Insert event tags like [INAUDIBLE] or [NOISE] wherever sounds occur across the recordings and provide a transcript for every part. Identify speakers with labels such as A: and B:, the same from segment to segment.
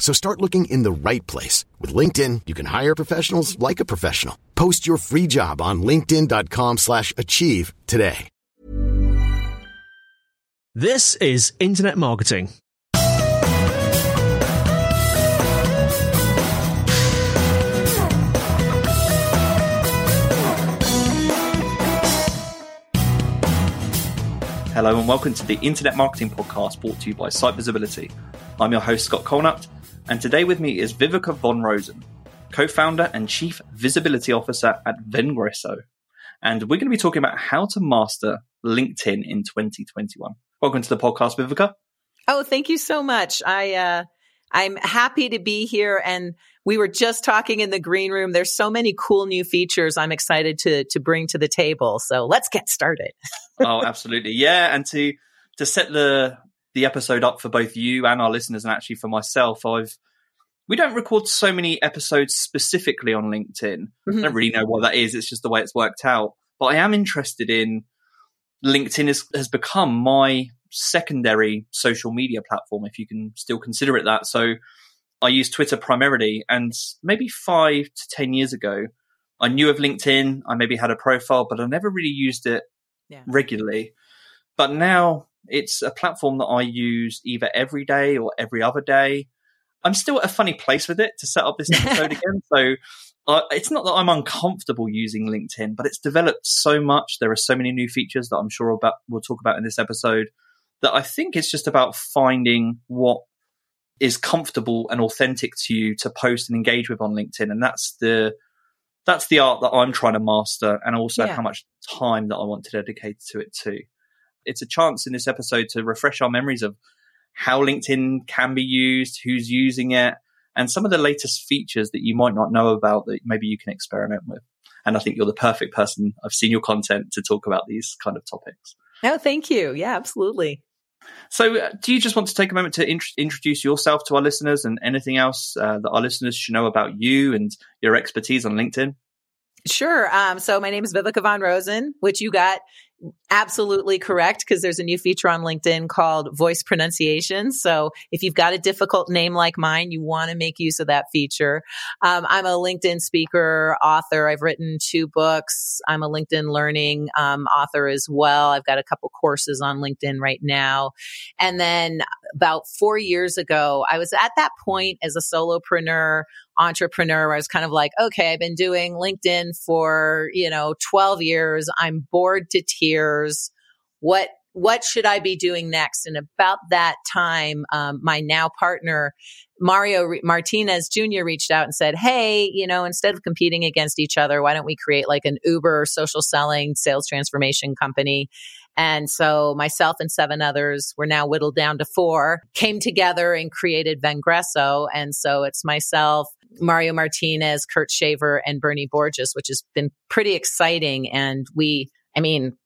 A: So start looking in the right place. With LinkedIn, you can hire professionals like a professional. Post your free job on linkedin.com slash achieve today.
B: This is Internet Marketing.
C: Hello and welcome to the Internet Marketing Podcast brought to you by Site Visibility. I'm your host, Scott Colenutt, and today with me is Viveka von Rosen, co founder and chief visibility officer at Vengreso. And we're going to be talking about how to master LinkedIn in 2021. Welcome to the podcast, Viveka.
D: Oh, thank you so much. I, uh, I'm happy to be here. And we were just talking in the green room. There's so many cool new features I'm excited to, to bring to the table. So let's get started. [LAUGHS]
C: oh, absolutely. Yeah. And to, to set the, the episode up for both you and our listeners and actually for myself, I've, we don't record so many episodes specifically on LinkedIn. Mm-hmm. I don't really know what that is. It's just the way it's worked out. But I am interested in LinkedIn is, has become my secondary social media platform, if you can still consider it that. So I use Twitter primarily, and maybe five to 10 years ago, I knew of LinkedIn. I maybe had a profile, but I never really used it yeah. regularly. But now it's a platform that I use either every day or every other day. I'm still at a funny place with it to set up this episode [LAUGHS] again. So uh, it's not that I'm uncomfortable using LinkedIn, but it's developed so much. There are so many new features that I'm sure about, we'll talk about in this episode that I think it's just about finding what is comfortable and authentic to you to post and engage with on LinkedIn. And that's the, that's the art that I'm trying to master and also yeah. how much time that I want to dedicate to it too. It's a chance in this episode to refresh our memories of how LinkedIn can be used, who's using it, and some of the latest features that you might not know about that maybe you can experiment with. And I think you're the perfect person. I've seen your content to talk about these kind of topics.
D: No, thank you. Yeah, absolutely.
C: So, uh, do you just want to take a moment to int- introduce yourself to our listeners and anything else uh, that our listeners should know about you and your expertise on LinkedIn?
D: Sure. Um, so, my name is Viveka von Rosen, which you got absolutely correct because there's a new feature on LinkedIn called voice pronunciation. So if you've got a difficult name like mine, you want to make use of that feature. Um, I'm a LinkedIn speaker, author. I've written two books. I'm a LinkedIn learning um, author as well. I've got a couple courses on LinkedIn right now. And then about four years ago, I was at that point as a solopreneur entrepreneur I was kind of like, okay, I've been doing LinkedIn for, you know, 12 years. I'm bored to tears. What what should I be doing next? And about that time, um, my now partner, Mario Re- Martinez Jr. reached out and said, Hey, you know, instead of competing against each other, why don't we create like an Uber social selling sales transformation company? And so myself and seven others, were now whittled down to four, came together and created Vengreso. And so it's myself, Mario Martinez, Kurt Shaver, and Bernie Borges, which has been pretty exciting. And we, I mean,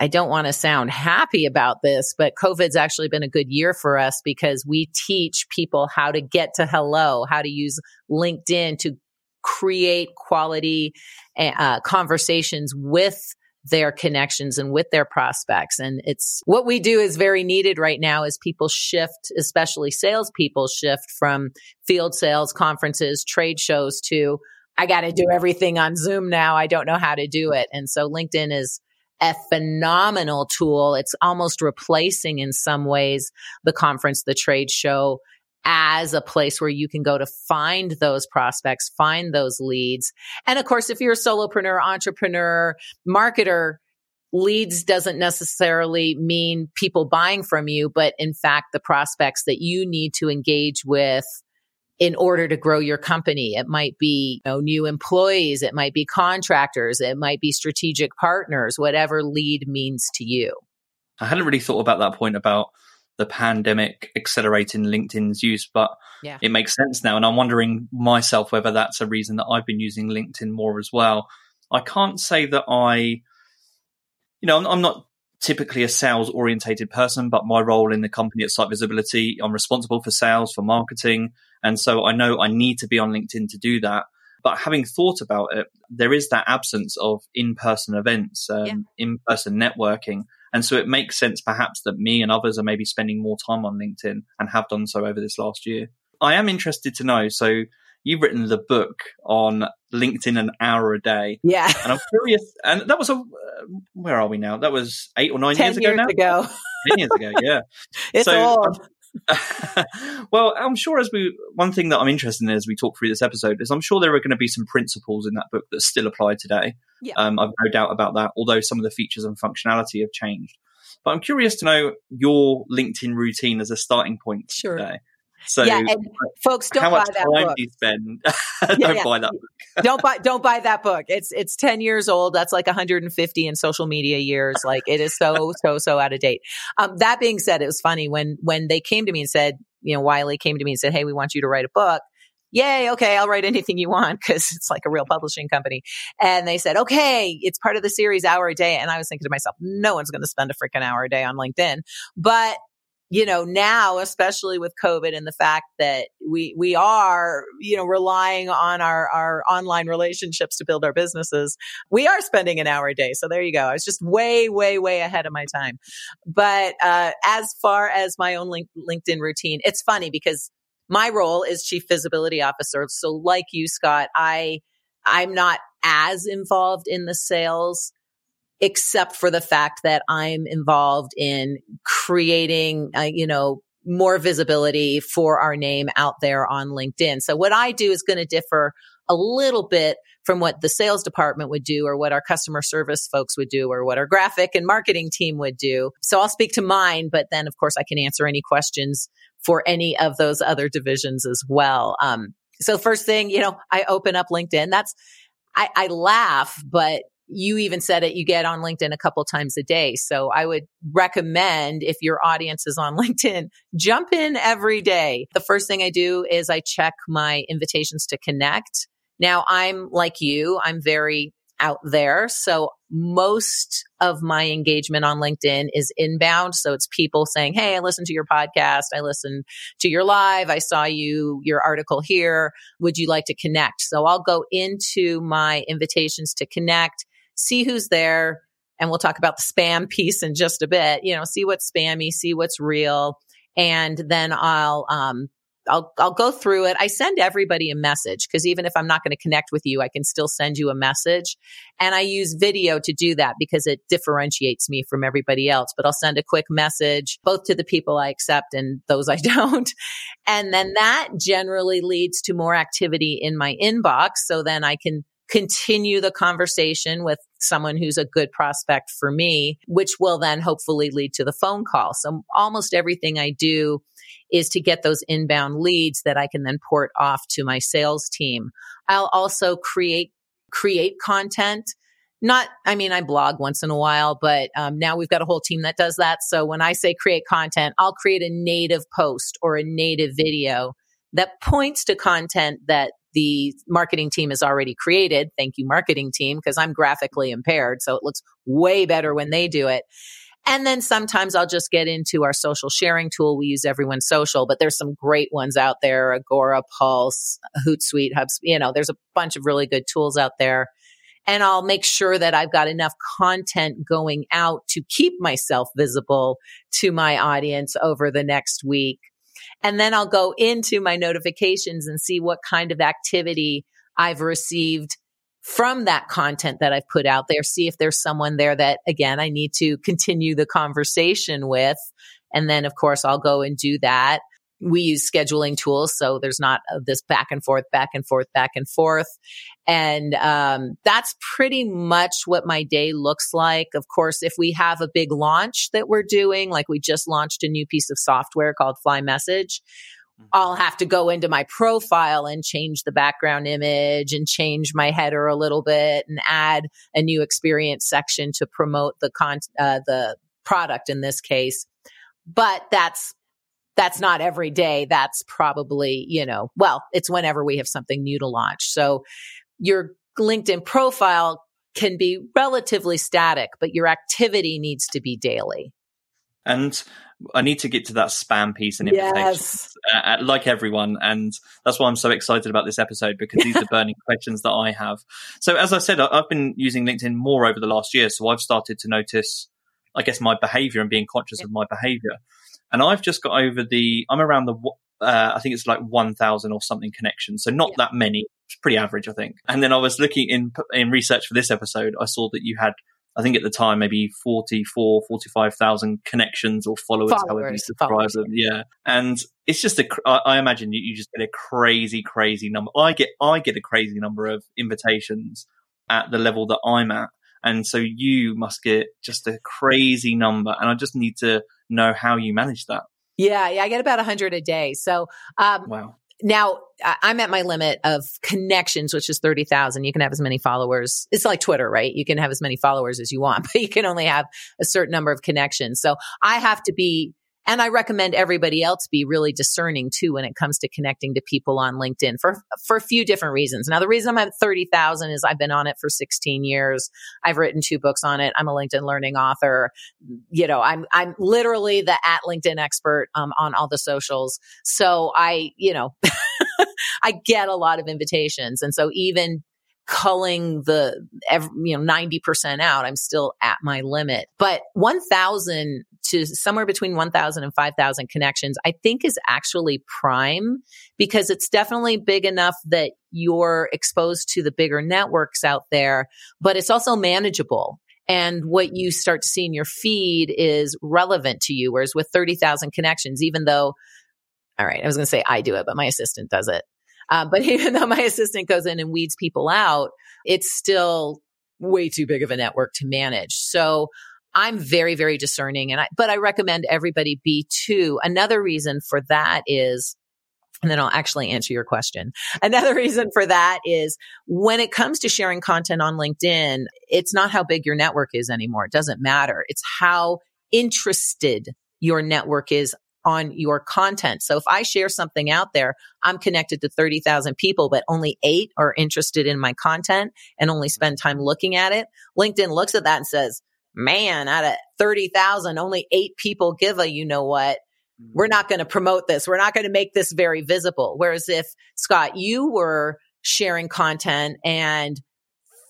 D: I don't want to sound happy about this, but COVID's actually been a good year for us because we teach people how to get to hello, how to use LinkedIn to create quality uh, conversations with their connections and with their prospects. And it's what we do is very needed right now as people shift, especially salespeople shift from field sales, conferences, trade shows to, I got to do everything on Zoom now. I don't know how to do it. And so LinkedIn is a phenomenal tool. It's almost replacing in some ways the conference, the trade show as a place where you can go to find those prospects, find those leads. And of course, if you're a solopreneur, entrepreneur, marketer, leads doesn't necessarily mean people buying from you, but in fact, the prospects that you need to engage with in order to grow your company. It might be you know, new employees, it might be contractors, it might be strategic partners, whatever lead means to you.
C: I hadn't really thought about that point about the pandemic accelerating LinkedIn's use, but yeah. it makes sense now. And I'm wondering myself whether that's a reason that I've been using LinkedIn more as well. I can't say that I, you know, I'm, I'm not typically a sales orientated person, but my role in the company at Site Visibility, I'm responsible for sales, for marketing. And so I know I need to be on LinkedIn to do that. But having thought about it, there is that absence of in person events, um, yeah. in person networking. And so it makes sense perhaps that me and others are maybe spending more time on LinkedIn and have done so over this last year. I am interested to know. So you've written the book on LinkedIn an hour a day.
D: Yeah.
C: And I'm curious. And that was a, where are we now? That was eight or nine years,
D: years
C: ago now?
D: ago.
C: 10 years ago, yeah. [LAUGHS]
D: it's so, old. [LAUGHS]
C: well, I'm sure as we, one thing that I'm interested in as we talk through this episode is I'm sure there are going to be some principles in that book that still apply today. Yeah. Um, I've no doubt about that, although some of the features and functionality have changed. But I'm curious to know your LinkedIn routine as a starting point
D: sure.
C: today. So,
D: yeah, and folks, don't buy that book.
C: Do you spend? [LAUGHS] don't yeah, yeah. buy that book. [LAUGHS]
D: don't buy, don't buy that book. It's it's ten years old. That's like 150 in social media years. Like it is so so so out of date. Um, that being said, it was funny when when they came to me and said, you know, Wiley came to me and said, "Hey, we want you to write a book." Yay, okay, I'll write anything you want [LAUGHS] because it's like a real publishing company. And they said, okay, it's part of the series hour a day. And I was thinking to myself, no one's going to spend a freaking hour a day on LinkedIn. But you know, now, especially with COVID and the fact that we, we are, you know, relying on our, our online relationships to build our businesses, we are spending an hour a day. So there you go. I was just way, way, way ahead of my time. But, uh, as far as my own link, LinkedIn routine, it's funny because my role is chief visibility officer. So like you, Scott, I, I'm not as involved in the sales except for the fact that I'm involved in creating, uh, you know, more visibility for our name out there on LinkedIn. So what I do is going to differ a little bit from what the sales department would do or what our customer service folks would do or what our graphic and marketing team would do. So I'll speak to mine, but then of course I can answer any questions for any of those other divisions as well. Um, so first thing, you know, I open up LinkedIn. That's, I, I laugh, but you even said it, you get on LinkedIn a couple times a day. So I would recommend if your audience is on [LAUGHS] LinkedIn, jump in every day. The first thing I do is I check my invitations to connect. Now I'm like you, I'm very out there. So most of my engagement on LinkedIn is inbound. So it's people saying, Hey, I listened to your podcast. I listened to your live. I saw you, your article here. Would you like to connect? So I'll go into my invitations to connect see who's there. And we'll talk about the spam piece in just a bit, you know, see what's spammy, see what's real. And then I'll, um, I'll, I'll go through it. I send everybody a message because even if I'm not going to connect with you, I can still send you a message. And I use video to do that because it differentiates me from everybody else. But I'll send a quick message both to the people I accept and those I [LAUGHS] don't. And then that generally leads to more activity in my inbox. So then I can continue the conversation with someone who's a good prospect for me, which will then hopefully lead to the phone call. So almost everything I do is to get those inbound leads that I can then port off to my sales team. I'll also create, create content. Not, I mean, I blog once in a while, but um, now we've got a whole team that does that. So when I say create content, I'll create a native post or a native video that points to content that the marketing team has already created. Thank you, marketing team, because I'm graphically impaired. So it looks way better when they do it. And then sometimes I'll just get into our social sharing tool. We use Everyone Social, but there's some great ones out there Agora, Pulse, Hootsuite, Hubs. You know, there's a bunch of really good tools out there. And I'll make sure that I've got enough content going out to keep myself visible to my audience over the next week and then I'll go into my notifications and see what kind of activity I've received from that content that I've put out there. See if there's someone there that, again, I need to continue the conversation with. And then, of course, I'll go and do that. We use scheduling tools, so there's not uh, this back and forth, back and forth, back and forth. And um, that's pretty much what my day looks like. Of course, if we have a big launch that we're doing, like we just launched a new piece of software called FlyMSG, mm-hmm. I'll have to go into my profile and change the background image and change my header a little bit and add a new experience section to promote the con- uh, the product in this case. But that's that's not every day. That's probably, you know, well, it's whenever we have something new to launch. So your LinkedIn profile can be relatively static, but your activity needs to be daily.
C: And I need to get to that spam piece and invitations, yes. uh, like everyone. And that's why I'm so excited about this episode because these are [LAUGHS] burning questions that I have. So, as I said, I've been using LinkedIn more over the last year. So, I've started to notice, I guess, my behavior and being conscious of my behavior. And I've just got over the, I'm around the, uh, I think it's like 1,000 or something connections. So not yeah. that many. It's pretty average, I think. And then I was looking in, in research for this episode, I saw that you had, I think at the time, maybe 44, 45,000 connections or followers, followers however you describe them. Yeah. And it's just a, I imagine you, you just get a crazy, crazy number. I get, I get a crazy number of invitations at the level that I'm at. And so you must get just a crazy number. And I just need to know how you manage that.
D: Yeah, yeah, I get about 100 a day. So, um,
C: wow.
D: Now I'm at my limit of connections, which is 30,000. You can have as many followers. It's like Twitter, right? You can have as many followers as you want, [LAUGHS] but you can only have a certain number of connections. So I have to be and I recommend everybody else be really discerning too when it comes to connecting to people on LinkedIn for, for a few different reasons. Now, the reason I'm at 30,000 is I've been on it for 16 years. I've written two books on it. I'm a LinkedIn learning author. You know, I'm, I'm literally the at LinkedIn expert um, on all the socials. So I, you know, [LAUGHS] I get a lot of invitations. And so even culling the you know 90% out i'm still at my limit. But 1000 to somewhere between 1000 and 5000 connections i think is actually prime because it's definitely big enough that you're exposed to the bigger networks out there but it's also manageable. And what you start to see in your feed is relevant to you whereas with 30,000 connections even though all right i was going to say i do it but my assistant does it uh, but [LAUGHS] even though my assistant goes in and weeds people out, it's still way too big of a network to manage. So I'm very, very discerning and I, but I recommend everybody be too. Another reason for that is and then I'll actually answer your question. Another [LAUGHS] reason for that is when it comes to sharing content on LinkedIn, it's not how big your network is anymore. It doesn't matter. It's how interested your network is on your content. So if I share something out there, I'm connected to 30,000 people, but only eight are interested in my content and only spend time looking at it. LinkedIn looks at that and says, man, out of 30,000, only eight people give a, you know what? We're mm. not going to promote this. We're not going to make this very visible. Whereas if Scott, you were sharing content and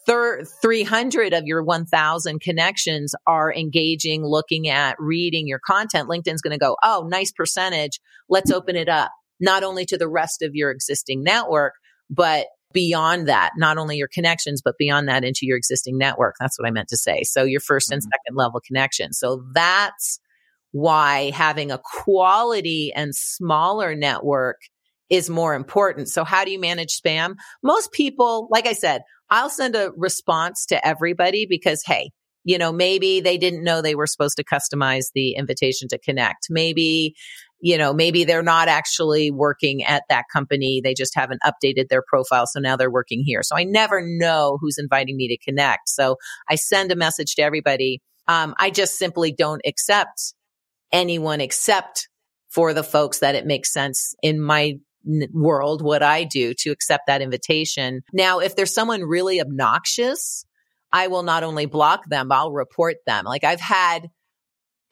D: thir- 300 of your 1000 connections are engaging, looking at, reading your content, LinkedIn's going to go, oh, nice percentage. Let's open it up, not only to the rest of your existing network, but beyond that, not only your connections, but beyond that into your existing network. That's what I meant to say. So your 1st and mm-hmm. second level connection. So that's why having a quality and smaller network is more important. So how do you manage spam? Most people, like I said, I'll send a response to everybody because, hey, you know, maybe they didn't know they were supposed to customize the invitation to connect. Maybe, you know, maybe they're not actually working at that company. They just haven't updated their profile. So now they're working here. So I never know who's inviting me to connect. So I send a message to everybody. Um, I just simply don't accept anyone except for the folks that it makes sense in my world what I do to accept that invitation. Now, if there's someone really obnoxious, I will not only block them, I'll report them. Like I've had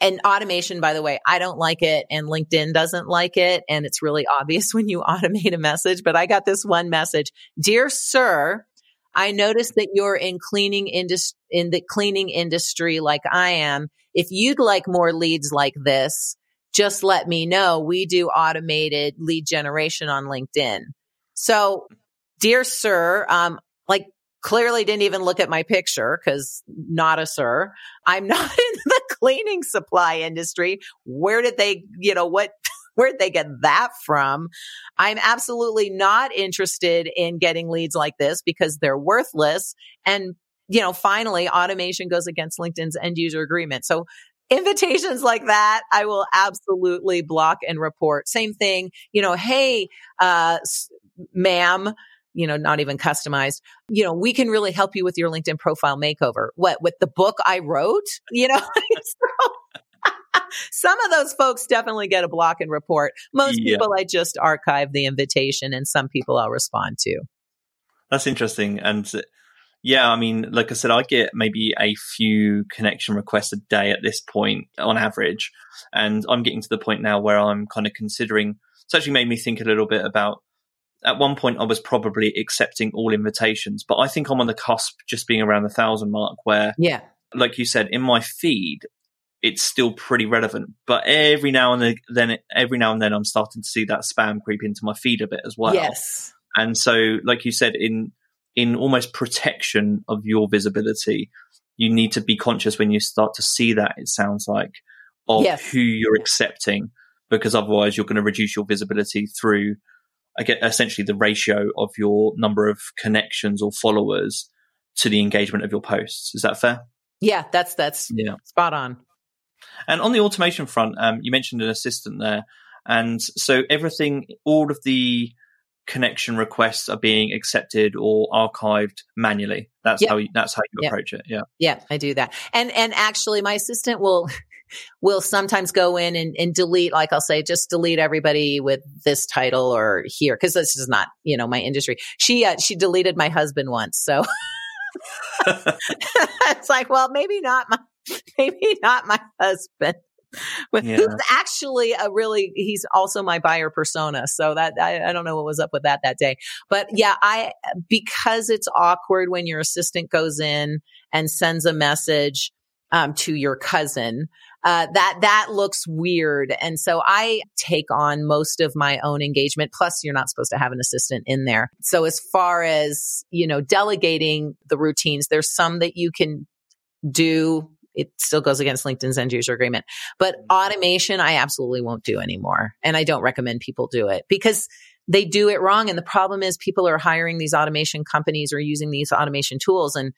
D: an automation, by the way, I don't like it and LinkedIn doesn't like it. And it's really [LAUGHS] obvious when you automate a message, but I got this one message. Dear sir, I noticed that you're in cleaning industry, in the cleaning industry like I am. If you'd like more leads like this, just let me know. We do automated lead generation on LinkedIn. So, dear sir, um, like clearly didn't even look at my picture because not a sir. I'm [LAUGHS] not in the cleaning supply industry. Where did they, you know, what, [LAUGHS] where'd they get that from? I'm absolutely not interested in getting leads like this because they're worthless. And, you know, finally, automation goes against LinkedIn's end user agreement. So invitations like that, I will absolutely block and report. Same thing, you know, hey, uh, ma'am, you know, not even customized. You know, we can really help you with your LinkedIn profile makeover. What with the book I wrote, [LAUGHS] you know? [LAUGHS] Some of those folks definitely get a block and report. Most yeah. people I just archive the invitation and some people I'll respond to.
C: That's interesting. And yeah, I mean, like I said, I get maybe a few connection requests a day at this point on average. And I'm getting to the point now where I'm kind of considering it's actually made me think a little bit about at one point I was probably accepting all invitations, but I think I'm on the cusp just being around the thousand mark where,
D: yeah,
C: like you said, in my feed, it's still pretty relevant. But every now and then, every now and then, I'm starting to see that spam creep into my feed a bit as well.
D: Yes.
C: And so, like you said, in in almost protection of your visibility, you need to be conscious when you start to see that. It sounds like of yes. who you're accepting, because otherwise, you're going to reduce your visibility through I get essentially the ratio of your number of connections or followers to the engagement of your posts. Is that fair?
D: Yeah, that's that's yeah. spot on.
C: And on the automation front, um, you mentioned an assistant there, and so everything, all of the connection requests are being accepted or archived manually. That's yep. how you, that's how you yep. approach it. Yeah,
D: yeah, I do that. And and actually, my assistant will [LAUGHS] will sometimes go in and, and delete, like I'll say, just delete everybody with this title or here, because this is not, you know, my industry. She uh, she deleted my husband once, so [LAUGHS] [LAUGHS] it's like, well, maybe not my maybe not my husband. [LAUGHS] But yeah. who's actually a really he's also my buyer persona so that I, I don't know what was up with that that day but yeah i because it's awkward when your assistant goes in and sends a message um, to your cousin uh, that that looks weird. And so I take on most of my own engagement. Plus, you're not supposed to have an assistant in there. So as far as you know, delegating the routines, there's some that you can do. It still goes against LinkedIn's end user agreement, but automation, I absolutely won't do anymore. And I don't recommend people do it because they do it wrong. And the problem is people are hiring these automation companies or using these automation tools and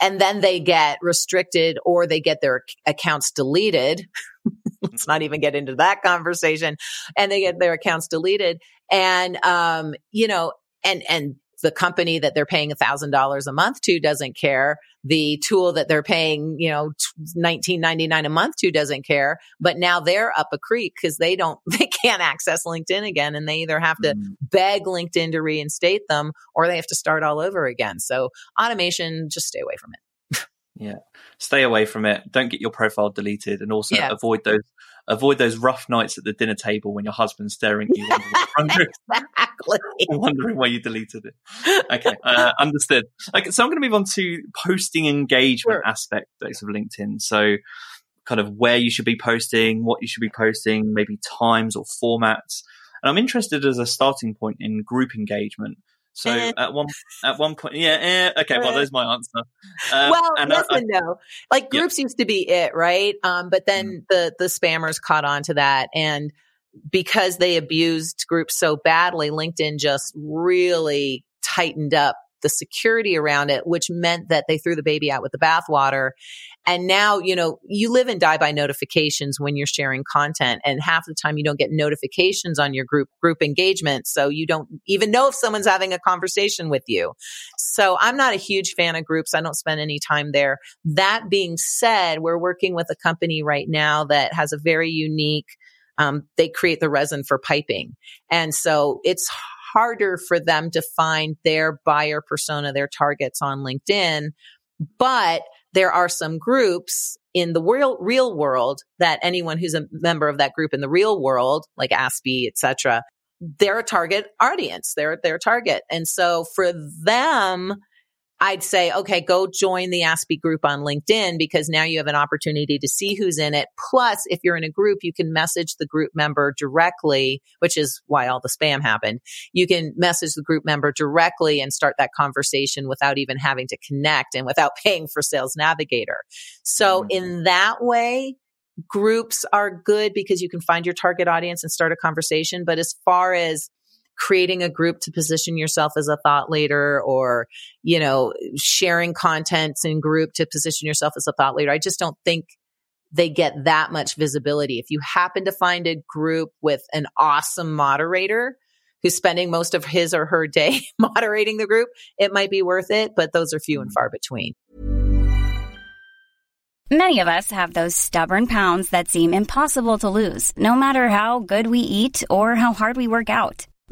D: and then they get restricted or they get their accounts deleted. [LAUGHS] Let's not even get into that conversation. And they get their accounts deleted. And, um, you know, and, and the company that they're paying $1,000 a month to doesn't care. The tool that they're paying, you know, 19.99 a month to doesn't care. But now they're up a creek because they don't, [LAUGHS] they can't access LinkedIn again. And they either have to mm. beg LinkedIn to reinstate them or they have to start all over again. So automation, just stay away from it.
C: Yeah. Stay away from it. Don't get your profile deleted and also yeah. avoid those avoid those rough nights at the dinner table when your husband's staring at you wondering, [LAUGHS] exactly. [LAUGHS] wondering why you deleted it. Okay, uh, understood. Okay, so I'm going to move on to posting engagement sure. aspects of LinkedIn. So kind of where you should be posting, what you should be posting, maybe times or formats. And I'm interested as a starting point in group engagement. So eh. at one at one point, yeah, eh, okay. Well, there's my answer.
D: Um, well, yes I, and no. Like groups yeah. used to be it, right? Um, but then mm. the the spammers caught on to that, and because they abused groups so badly, LinkedIn just really tightened up the security around it, which meant that they threw the baby out with the bathwater. And now, you know, you live and die by notifications when you're sharing content. And half the time you don't get notifications on your group, group engagement. So you don't even know if someone's having a conversation with you. So I'm not a huge fan of groups. I don't spend any time there. That being said, we're working with a company right now that has a very unique um, they create the resin for piping. And so it's harder for them to find their buyer persona, their targets on LinkedIn. But there are some groups in the real, real world that anyone who's a member of that group in the real world, like ASPE, etc., they're a target audience. They're their target. And so for them, I'd say, okay, go join the ASPE group on LinkedIn because now you have an opportunity to see who's in it. Plus, if you're in a group, you can message the group member directly, which is why all the spam happened. You can message the group member directly and start that conversation without even having to connect and without [LAUGHS] paying for Sales Navigator. So mm-hmm. in that way, groups are good because you can find your target audience and start a conversation. But as far as creating a group to position yourself as a thought leader or, you know, sharing contents in group to position yourself as a thought leader, I just don't think they get that much visibility. If you happen to find a group with an awesome moderator, who's spending most of his or her day [LAUGHS] moderating the group, it might be worth it, but those are few and mm-hmm. far between.
E: Many of us have those stubborn pounds that seem impossible to lose, no matter how good we eat or how hard we work out.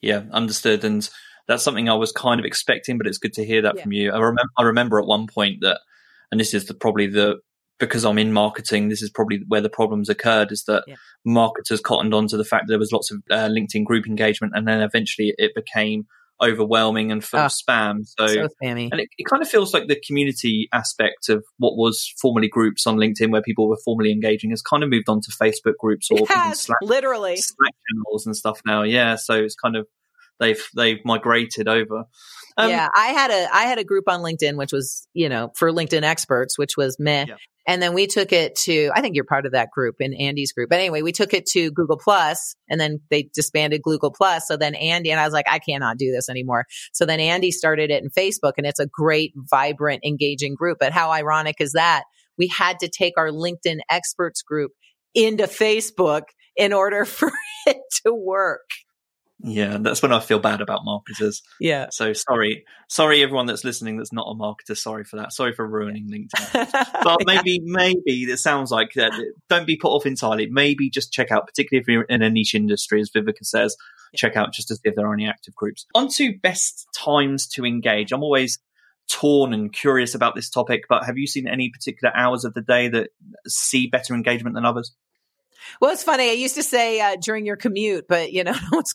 C: Yeah, understood. And that's something I was kind of expecting, but it's good to hear that yeah. from you. I remember, I remember at one point that, and this is the, probably the, because I'm in marketing, this is probably where the problems occurred is that yeah. marketers cottoned on to the fact that there was lots of uh, LinkedIn group engagement and then eventually it became overwhelming and full oh, of ah, spam. So,
D: so spammy.
C: And it, it, kind of feels like the community aspect of what was formerly groups on LinkedIn where people were formally engaging has kind of moved on to Facebook groups or
D: Slack, literally
C: Slack channels and stuff now. Yeah. So it's kind of, they've, they've migrated over.
D: Um, yeah, I had a I had a group on LinkedIn which was you know for LinkedIn experts, which was meh. Yeah. And then we took it to, I think you're part of that group in Andy's group. But anyway, we took it to Google Plus and then they disbanded Google Plus. So then Andy and I was like, I cannot do this anymore. So then Andy started it in Facebook and it's a great, vibrant, engaging group. But how ironic is that? We had to take our LinkedIn experts group into Facebook in order [LAUGHS] for it to work.
C: Yeah, that's when I feel bad about marketers.
D: Yeah.
C: So sorry, sorry everyone that's listening that's not a marketer. Sorry for that. Sorry for ruining LinkedIn. [LAUGHS] but maybe, maybe it sounds like that. Don't be put off entirely. Maybe just check out, particularly if you're in a niche industry, as Viveka says, check out just to see if there are any active groups. On to best times to engage. I'm always torn and curious about this topic, but have you seen any particular hours of the day that see better engagement than others?
D: Well, it's funny. I used to say uh, during your commute, but you know, [LAUGHS] it's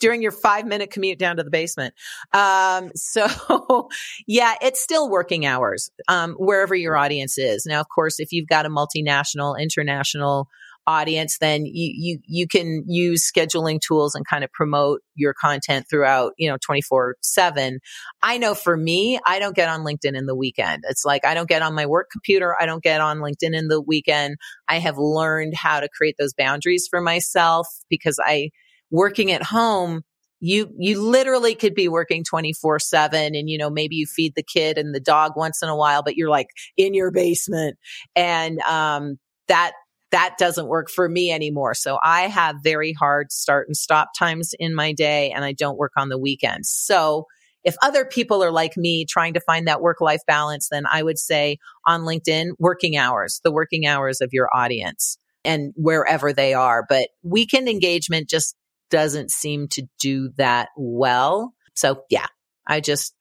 D: during your five minute commute down to the basement. Um, so [LAUGHS] yeah, it's still working hours, um, wherever your audience is. Now, of course, if you've got a multinational, international audience, then you, you, you can use scheduling tools and kind of promote your content throughout, you know, 24 seven. I know for me, I don't get on LinkedIn in the weekend. It's like I don't get on my work computer. I don't get on LinkedIn in the weekend. I have learned how to create those boundaries for myself because I working at home, you you literally could be working 24/7 and you know maybe you feed the kid and the dog once in a while but you're like in your basement and um that that doesn't work for me anymore. So I have very hard start and stop times in my day and I don't work on the weekends. So if other people are like me trying to find that work life balance, then I would say on LinkedIn, working hours, the working hours of your audience and wherever they are. But weekend engagement just doesn't seem to do that well. So yeah, I just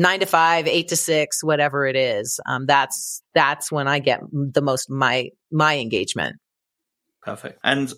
D: nine to five, eight to six, whatever it is. Um, that's that's when I get the most my my engagement.
C: Perfect. And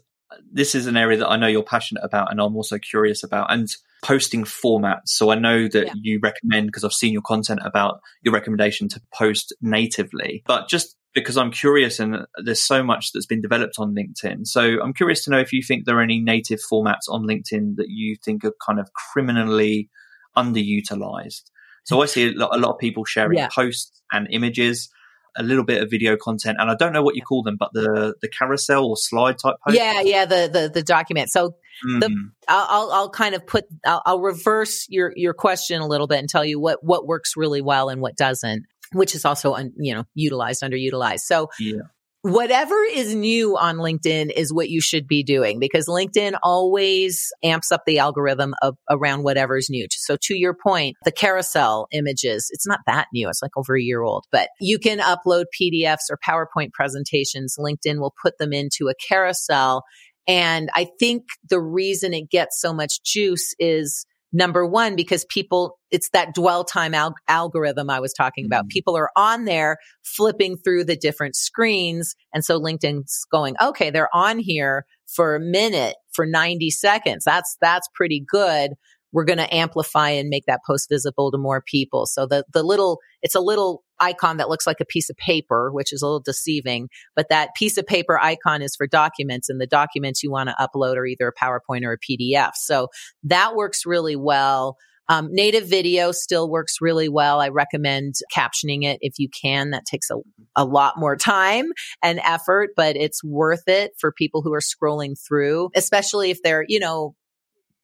C: this is an area that I know you're passionate about and I'm also curious about and posting formats. So I know that
D: Yeah.
C: you recommend because I've seen your content about your recommendation to post natively, but just because I'm curious and there's so much that's been developed on LinkedIn. So I'm curious to know if you think there are any native formats on LinkedIn that you think are kind of criminally underutilized. So I see a lot, a lot of people sharing
D: Yeah.
C: posts and images, a little bit of video content, and I don't know what you call them, but the the carousel or slide type posts.
D: Yeah, yeah, the the the document. So the-
C: Mhm.
D: I'll, I'll I'll kind of put I'll, I'll reverse your your question a little bit and tell you what what works really well and what doesn't, which is also un, you know utilized underutilized. So
C: yeah.
D: Whatever is new on LinkedIn is what you should be doing because LinkedIn always amps up the algorithm of around whatever is new. So to your point, the carousel images, it's not that new. It's like over a year old, but you can upload PDFs or PowerPoint presentations. LinkedIn will put them into a carousel. And I think the reason it gets so much juice is number one, because people, it's that dwell time al- algorithm I was talking about.
C: Mhm.
D: People are on there flipping through the different screens. And so LinkedIn's going, okay, they're on here for a minute, for 90 seconds. That's, that's pretty good. We're going to amplify and make that post visible to more people. So the, the little, it's a little icon that looks like a piece of paper, which is a little deceiving, but that piece of paper icon is for documents and the documents you want to upload are either a PowerPoint or a PDF. So that works really well. Um, native video still works really well. I recommend captioning it if you can. That takes a, a lot more time and effort, but it's worth it for people who are scrolling through, especially if they're, you know,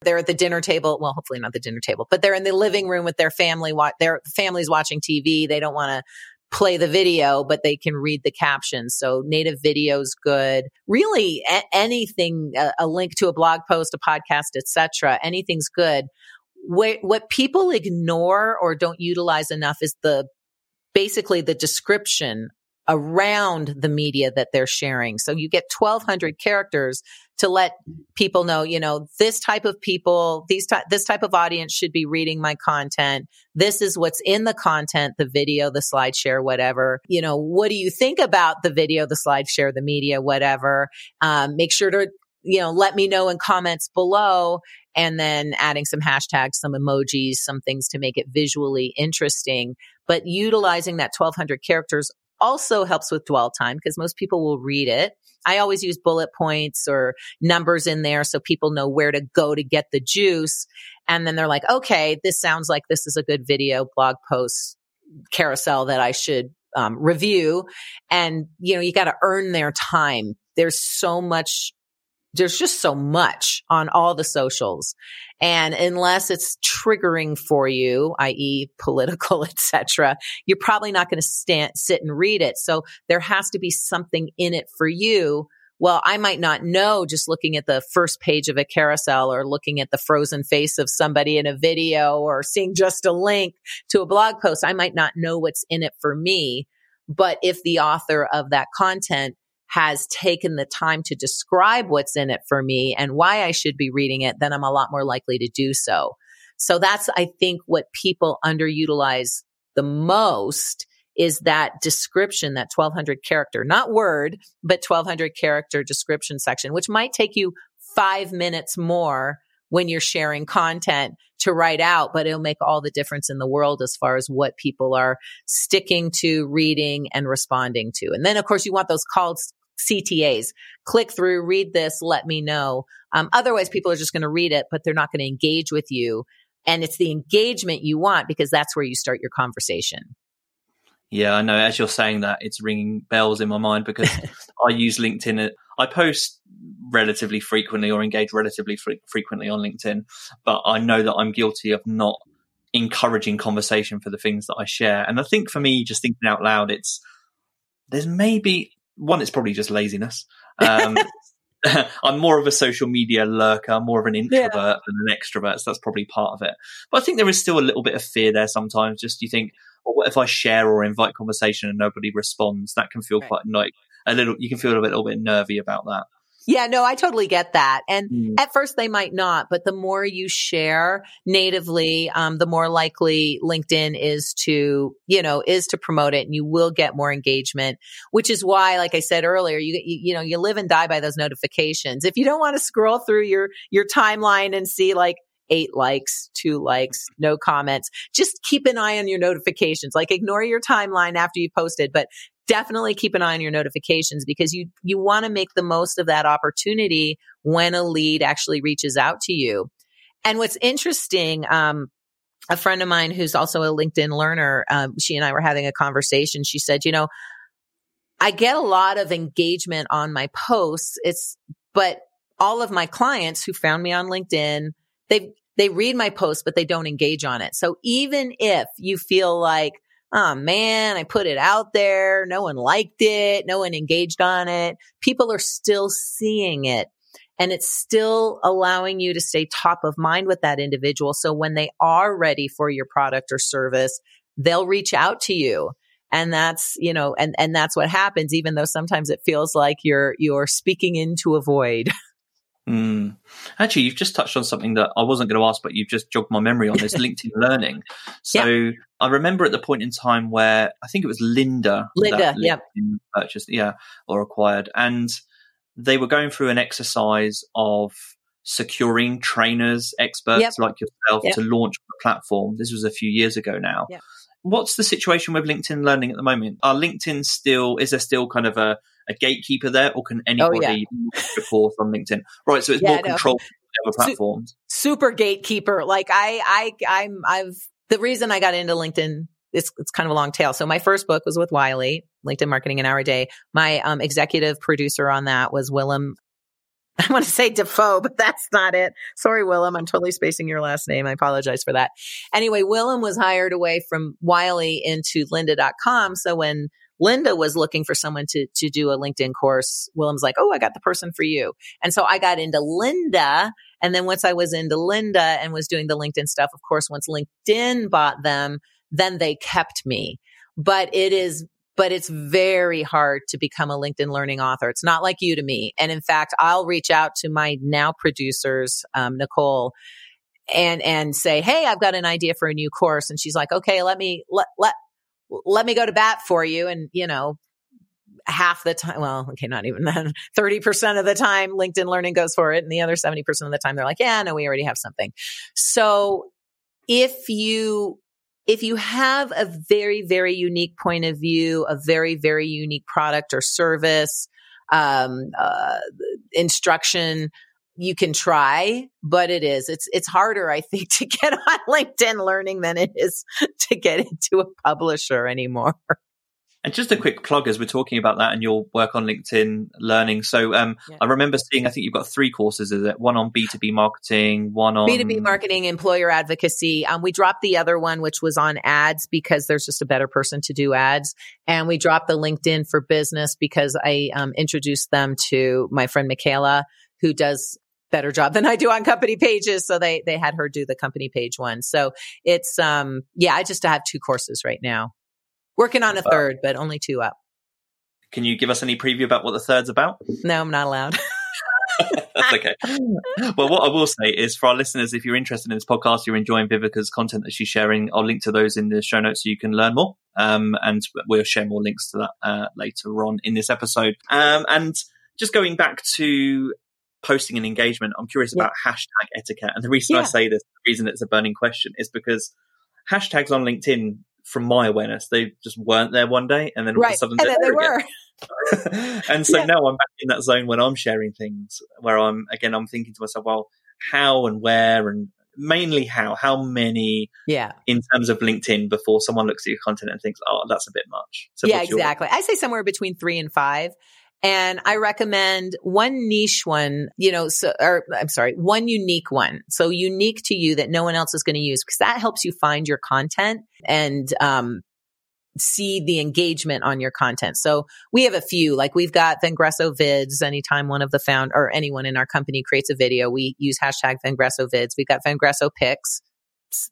D: they're at the dinner table. Well, hopefully not the dinner table, but they're in the living room with their family. Their family's watching TV. They don't want to play the video, but they can read the captions. So native video's good. Really, a- anything, a, a link to a blog post, a podcast, etc. Anything's good. What, what people ignore or don't utilize enough is the basically the description around the media that they're sharing. So you get 1200 characters to let people know, you know, this type of people, these ty- this type of audience should be reading my content. This is what's in the content, the video, the slide share, whatever. You know, what do you think about the video, the slide share, the media, whatever? Um, make sure to, you know, let me know in comments below and then adding some hashtags, some emojis, some things to make it visually interesting. But utilizing that 1200 characters also helps with dwell time because most people will read it. I always use bullet points or numbers in there so people know where to go to get the juice. And then they're like, okay, this sounds like this is a good video, blog post, carousel that I should um, review. And, you know, you got to earn their time. There's so much there's just so much on all the socials. And unless it's triggering for you i.e political [LAUGHS] etc you're probably not going to stand sit and read it. So there has to be something in it for you. Well i might not know just looking at the first page of a carousel or looking at the frozen face of somebody in a video or seeing just a link to a blog post. I might not know what's in it for me. But if the author of that content has taken the time to describe what's in it for me and why I should be reading it, then I'm a lot more likely to do so. So that's, I think, what people underutilize the most is that description, that 1200 character, not word, but 1200 character description section, which might take you five minutes more when you're sharing content to write out, but it'll make all the difference in the world as far as what people are sticking to, reading, and responding to. And then, of course, you want those calls CTAs. Click through, read this, let me know. Um, otherwise, people are just going to read it, but they're not going to engage with you. And it's the engagement you want because that's where you start your conversation.
C: Yeah, I know. As you're saying that, it's ringing bells in my mind because [LAUGHS] I use LinkedIn. I post relatively frequently or engage relatively fre- frequently on LinkedIn, but I know that I'm guilty of not encouraging conversation for the things that I share. And I think for me, just thinking out loud, it's there's maybe one, it's probably just laziness. Um, [LAUGHS] [LAUGHS] I'm more of a social media lurker, more of an introvert
D: Yeah.
C: than an extrovert. So that's probably part of it. But I think there is still a little bit of fear there sometimes. Just you think, well, what if I share or invite conversation and nobody responds? That can feel
D: Right.
C: quite like a little, you can feel a little bit nervy about that.
D: Yeah, no, I totally get that. And
C: Mm.
D: at first they might not, but the more you share natively, um, the more likely LinkedIn is to, you know, is to promote it and you will get more engagement, which is why, like I said earlier, you, you, you know, you live and die by those notifications. If you don't want to scroll through your, your timeline and see like, Eight likes, two likes, no comments. Just keep an eye on your notifications. Like ignore your timeline after you posted, but definitely keep an eye on your notifications because you you want to make the most of that opportunity when a lead actually reaches out to you. And what's interesting, um, a friend of mine who's also a LinkedIn learner, um, she and I were having a conversation. She said, you know, I get a lot of engagement on my posts. It's, but all of my clients who found me on LinkedIn, they, they read my posts, but they don't engage on it. So even if you feel like, oh man, I put it out there. No one liked it. No one engaged on it. People are still seeing it and it's still allowing you to stay top of mind with that individual. So when they are ready for your product or service, they'll reach out to you. And that's, you know, and, and that's what happens, even though sometimes it feels like you're, you're speaking into a void. [LAUGHS]
C: Mm. Actually, you've just touched on something that I wasn't going to ask, but you've just jogged my memory on this [LAUGHS] LinkedIn Learning. So yeah. I remember at the point in time where I think it was Linda,
D: Lynda, yeah,
C: purchased, yeah, or acquired, and they were going through an exercise of securing trainers, experts
D: Yep.
C: like yourself
D: Yep.
C: to launch the platform. This was a few years ago now.
D: Yep.
C: What's the situation with LinkedIn Learning at the moment? Are LinkedIn still, is there still kind of a, a gatekeeper there or can anybody
D: Oh, yeah. [LAUGHS]
C: course on LinkedIn? Right. So it's
D: Yeah,
C: more
D: no.
C: controlled other platforms.
D: super gatekeeper. Like I, I, I'm, I've, the reason I got into LinkedIn, it's, it's kind of a long tail. So my first book was with Wiley, LinkedIn Marketing an Hour a Day. My um, executive producer on that was Willem. [LAUGHS] I want to say Dafoe, but that's not it. Sorry, Willem. I'm totally spacing your last name. I apologize for that. Anyway, Willem was hired away from Wiley into lynda.com. So when Lynda was looking for someone to, to do a LinkedIn course, Willem's like, Oh, I got the person for you. And so I got into Lynda. And then once I was into Lynda and was doing the LinkedIn stuff, of course, once LinkedIn bought them, then they kept me. But it is, but it's very hard to become a LinkedIn learning author. It's not like you to me. And in fact, I'll reach out to my now producers, um, Nicole, and, and say, Hey, I've got an idea for a new course. And she's like, okay, let me, let, let, let me go to bat for you. And, you know, half the time, well, okay, not even then, [LAUGHS] 30% of the time LinkedIn learning goes for it. And the other 70% of the time they're like, yeah, no, we already have something. So if you, if you have a very, very unique point of view, a very, very unique product or service, um, uh, instruction, you can try, but it is, it's, it's harder, I think, [LAUGHS] to get on LinkedIn learning than it is [LAUGHS] to get into a publisher anymore.
C: And just a quick plug as we're talking about that and your work on LinkedIn learning. So um,
D: Yeah.
C: I remember seeing, I think you've got three courses, is it? One on B2B marketing, one on
D: B2B marketing, employer advocacy. Um, we dropped the other one, which was on ads because there's just a better person to do ads. And we dropped the LinkedIn for business because I um, introduced them to my friend Michaela, who does better job than I do on company pages. So they, they had her do the company page one. So it's, um, yeah, I just have two courses right now. Working on a third, but only two up.
C: Can you give us any preview about what the third's about?
D: No, I'm not allowed. [LAUGHS] [LAUGHS]
C: That's okay. well, what I will say is for our listeners, if you're interested in this podcast, you're enjoying Viveka's content that she's sharing, I'll link to those in the show notes so you can learn more. Um, and we'll share more links to that uh, later on in this episode. Um, and just going back to posting and engagement, I'm curious
D: Yeah.
C: about hashtag etiquette. And the reason I say this, the reason it's a burning question is because hashtags on LinkedIn, from my awareness, they just weren't there one day and then all of a sudden
D: And they were. [LAUGHS]
C: and so
D: Yeah.
C: now I'm back in that zone when I'm sharing things where I'm again I'm thinking to myself, well, how and where and mainly how, how many
D: Yeah.
C: in terms of LinkedIn before someone looks at your content and thinks, oh, that's a bit much. So
D: yeah, exactly. I say somewhere between three and five. And I recommend one niche one, you know, so, or I'm sorry, one unique one. So unique to you that no one else is going to use because that helps you find your content and, um, see the engagement on your content. So we have a few, like we've got Vengreso vids. Anytime one of the found or anyone in our company creates a video, we use hashtag Vengreso vids. We've got Vengreso pics.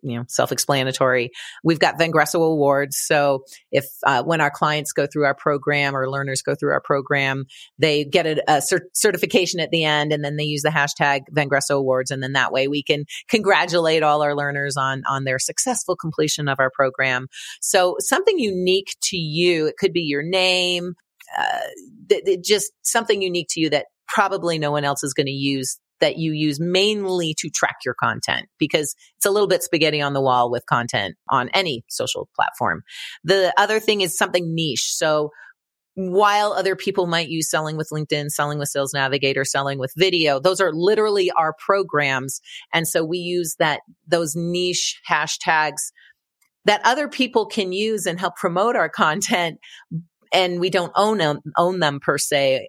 D: You know, self-explanatory. We've got Vengreso awards. So if, uh, when our clients go through our program or learners go through our program, they get a, a cert- certification at the end and then they use the hashtag Vengreso awards. And then that way we can congratulate all our learners on, on their successful completion of our program. So something unique to you. It could be your name, uh, th- th- just something unique to you that probably no one else is going to use that you use mainly to track your content because it's a little bit spaghetti on the wall with content on any social platform. The other thing is something niche. So while other people might use selling with LinkedIn, selling with Sales Navigator, selling with video, those are literally our programs. And so we use that, those niche hashtags that other people can use and help promote our content. And we don't own them, own them per se,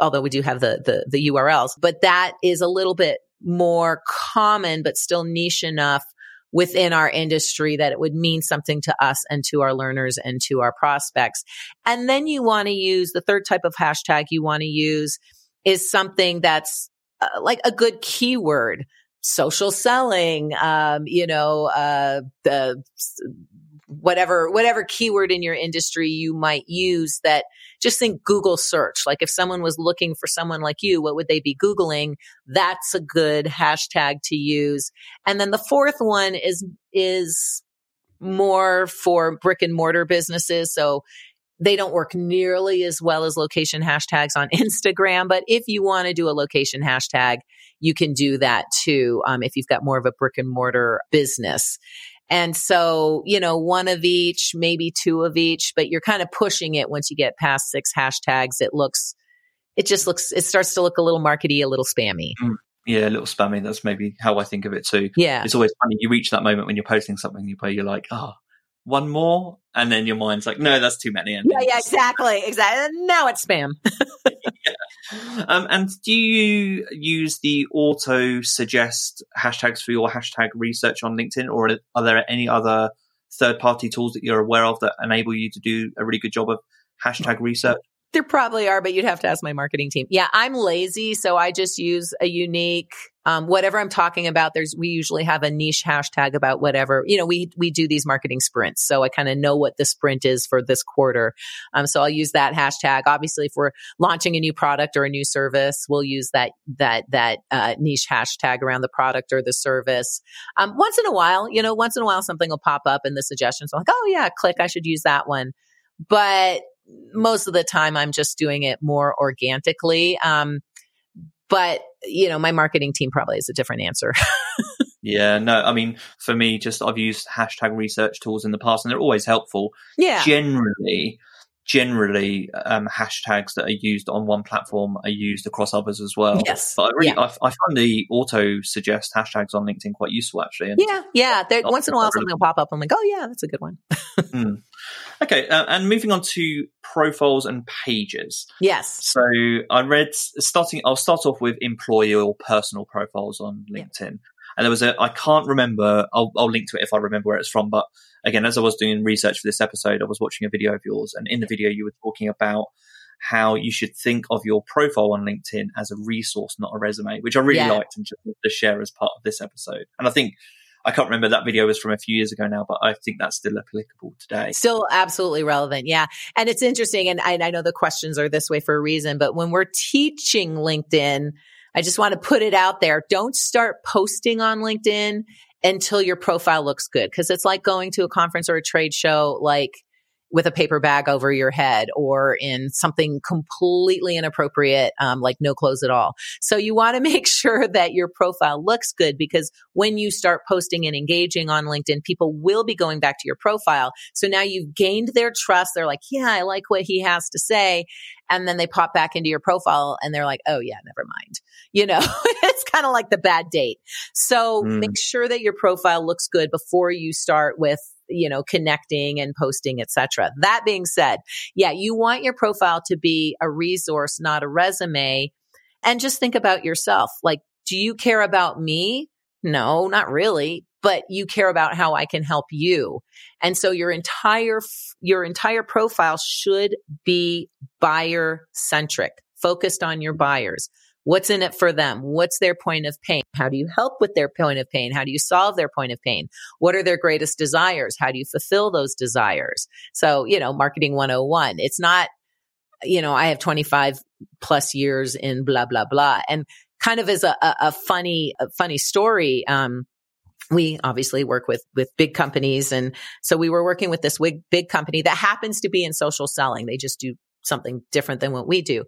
D: although we do have the, the, the URLs, but that is a little bit more common, but still niche enough within our industry that it would mean something to us and to our learners and to our prospects. And then you want to use the third type of hashtag you want to use is something that's uh, like a good keyword social selling, um, you know, uh, the whatever whatever keyword in your industry you might use that just think Google search. Like if someone was looking for someone like you, what would they be Googling? That's a good hashtag to use. And then the fourth one is, is more for brick and mortar businesses. So they don't work nearly as well as location hashtags on [LAUGHS] Instagram. But if you want to do a location hashtag, you can do that too. Um, if you've got more of a brick and mortar business. And so, you know, one of each, maybe two of each, but you're kind of pushing it once you get past six hashtags. It looks, it just looks, it starts to look a little markety, a little spammy.
C: Mm, yeah, a little spammy. That's maybe how I think of it too.
D: Yeah.
C: It's always funny. You reach that moment when you're posting something where you're like, oh, one more. And then your mind's like, no, that's too many.
D: And yeah, yeah, exactly. Exactly. Now it's spam. [LAUGHS]
C: Um, and do you use the auto suggest hashtags for your hashtag research on LinkedIn, or are there any other third party tools that you're aware of that enable you to do a really good job of hashtag research?
D: There probably are, but you'd have to ask my marketing team. Yeah, I'm lazy, so I just use a unique um, whatever I'm talking about. There's we usually have a niche hashtag about whatever. You know, we we do these marketing sprints, so I kind of know what the sprint is for this quarter. Um, so I'll use that hashtag. Obviously, if we're launching a new product or a new service, we'll use that that that uh, niche hashtag around the product or the service. Um, once in a while, you know, once in a while something will pop up in the suggestions. I'm like, oh yeah, click, I should use that one. But most of the time I'm just doing it more organically. Um, but you know, my marketing team probably has a different answer. [LAUGHS]
C: yeah, no, I mean, for me, just I've used hashtag research tools in the past and they're always helpful.
D: Yeah.
C: Generally, generally um, hashtags that are used on one platform are used across others as well.
D: Yes,
C: but I really yeah. I, I, find the auto suggest hashtags on LinkedIn quite useful actually.
D: And yeah, yeah. once in a while, something will pop up. I'm like, oh yeah, that's a good one. [LAUGHS]
C: mm. Okay, uh, and moving on to profiles and pages.
D: Yes.
C: So I read starting. I'll start off with employee or personal profiles on LinkedIn. Yeah. And there was a, I can't remember, I'll, I'll link to it if I remember where it's from. But again, as I was doing research for this episode, I was watching a video of yours. And in the video, you were talking about how you should think of your profile on LinkedIn as a resource, not a resume, which I really yeah. liked and just to share as part of this episode. And I think I can't remember that video was from a few years ago now, but I think that's still applicable today.
D: Still absolutely relevant. Yeah. And it's interesting. And I, I know the questions are this way for a reason, but when we're teaching LinkedIn, I just want to put it out there. Don't start posting on LinkedIn until your profile looks good. Cause it's like going to a conference or a trade show. Like with a paper bag over your head or in something completely inappropriate, um, like no clothes at all. So you want to [LAUGHS] make sure that your profile looks good because when you start posting and engaging on LinkedIn, people will be going back to your profile. So now you've gained their trust. They're like, yeah, I like what he has to say. And then they pop back into your profile and they're like, oh yeah, never mind. [LAUGHS] You know, [LAUGHS] it's kind of like the bad date. So mm. make sure that your profile looks good before you start with you know, connecting and posting, etc. That being said, yeah, you want your profile to be a resource, not a resume. And just think about yourself. Like, do you care about me? No, not really, but you care about how I can help you. And so your entire, your entire profile should be buyer centric, focused on your buyers. What's in it for them? What's their point of pain? How do you help with their point of pain? How do you solve their point of pain? What are their greatest desires? How do you fulfill those desires? So, you know, marketing 101. It's not, you know, I have 25 plus years in blah, blah, blah. And kind of as a, a, a funny, a funny story, um, we obviously work with with big companies and so we were working with this big big company that happens to be in social selling they just do something different than what we do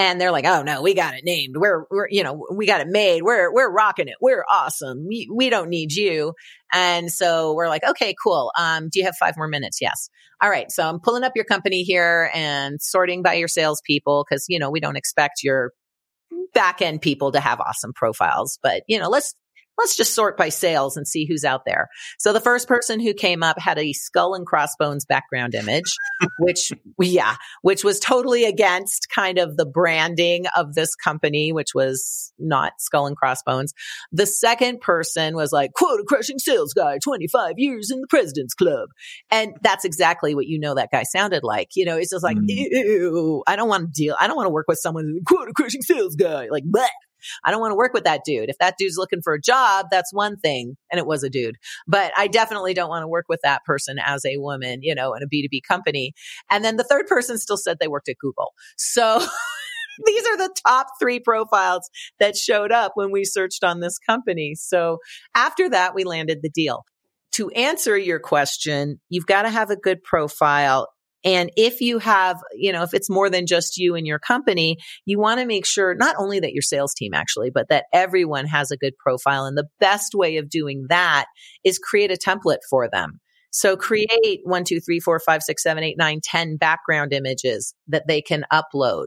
D: and they're like oh no we got it named. We're we're you know we got it made. We're we're rocking it. We're awesome. We, we don't need you. And so we're like okay cool. Um do you have five more minutes? Yes. All right. So i'm pulling up your company here and sorting by your salespeople because you know we don't expect your back end people to have awesome profiles. But you know let's let's just sort by sales and see who's out there. So the first person who came up had a skull and crossbones background image, [LAUGHS] which, yeah, which was totally against kind of the branding of this company, which was not skull and crossbones. The second person was like, quota crushing sales guy, 25 years in the president's club. And that's exactly what you know that guy sounded like. You know, it's just like, mm. ew, I don't want to deal. I don't want to work with someone who's quota crushing sales guy. Like, bleh. I don't want to work with that dude. If that dude's looking for a job, that's one thing. And it was a dude, but I definitely don't want to work with that person as a woman, you know, in a B2B company. And then the third person still said they worked at Google. So [LAUGHS] these are the top three profiles that showed up when we searched on this company. So after that, we landed the deal. To answer your question, you've got to have a good profile and if you have, you know, if it's more than just you and your company, you want to make sure not only that your sales team actually, but that everyone has a good profile. And the best way of doing that is create a template for them. So create one, two, three, four, five, six, seven, eight, nine, ten background images that they can upload.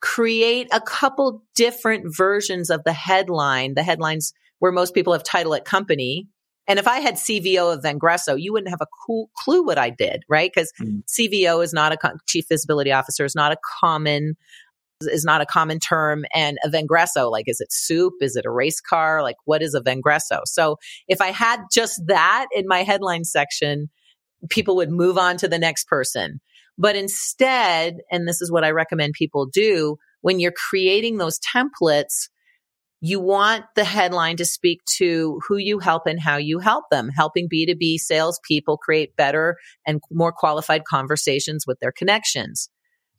D: Create a couple different versions of the headline, the headlines where most people have title at company and if I had CVO of Vengreso, you wouldn't have a cool clue what I did, right? Because mm. CVO is not a chief visibility officer, is not a common is not a common term and a Vengreso, like is it soup? Is it a race car? Like what is a Vengreso? So if I had just that in my headline section, people would move on to the next person. But instead, and this is what I recommend people do, when you're creating those templates, you want the headline to speak to who you help and how you help them, helping B2B salespeople create better and more qualified conversations with their connections.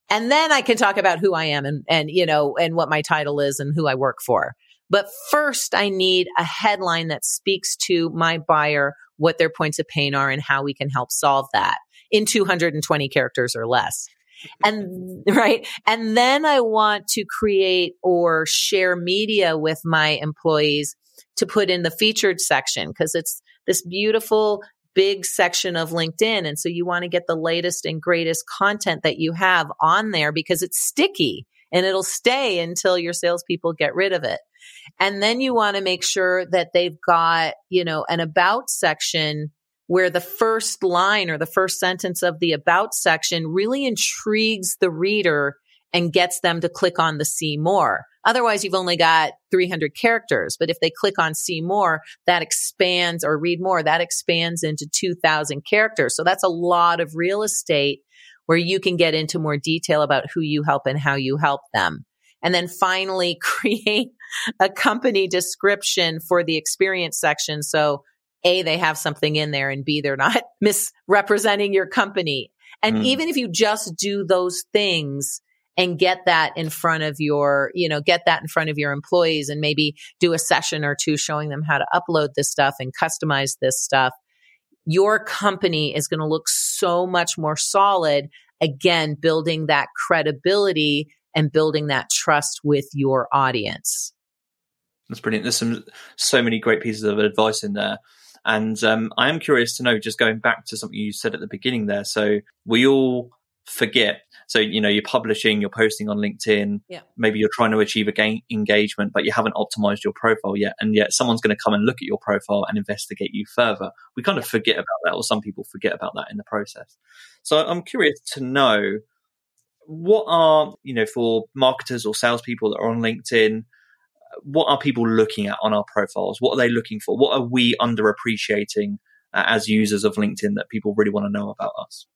D: And then I can talk about who I am and, and, you know, and what my title is and who I work for. But first, I need a headline that speaks to my buyer, what their points of pain are, and how we can help solve that in 220 characters or less and [LAUGHS] right. And then I want to create or share media with my employees to put in the featured section because it's this beautiful big section of LinkedIn. And so you want to get the latest and greatest content that you have on there because it's sticky and it'll stay until your salespeople get rid of it. And then you want to make sure that they've got, you know, an about section where the first line or the first sentence of the about section really intrigues the reader and gets them to click on the see more. Otherwise, you've only got 300 characters. But if they click on see more, that expands or read more, that expands into 2000 characters. So that's a lot of real estate where you can get into more detail about who you help and how you help them. And then finally [LAUGHS] create a company description for the experience section. So a, they have something in there and B, they're not [LAUGHS] misrepresenting your company. And mm. even if you just do those things and get that in front of your, you know, get that in front of your employees and maybe do a session or two showing them how to upload this stuff and customize this stuff, your company is going to look so much more solid. Again, building that credibility and building that trust with your audience.
C: That's brilliant. There's some so many great pieces of advice in there. And um, I am curious to know, just going back to something you said at the beginning there. So we all forget. So, you know, you're publishing, you're posting on LinkedIn.
D: Yeah.
C: Maybe you're trying to achieve a gain engagement, but you haven't optimized your profile yet. And yet someone's going to come and look at your profile and investigate you further. We kind of forget about that, or some people forget about that in the process. So I'm curious to know what are, you know, for marketers or salespeople that are on LinkedIn, what are people looking at on our profiles? What are they looking for? What are we underappreciating uh, as users of LinkedIn that people really want to know about us?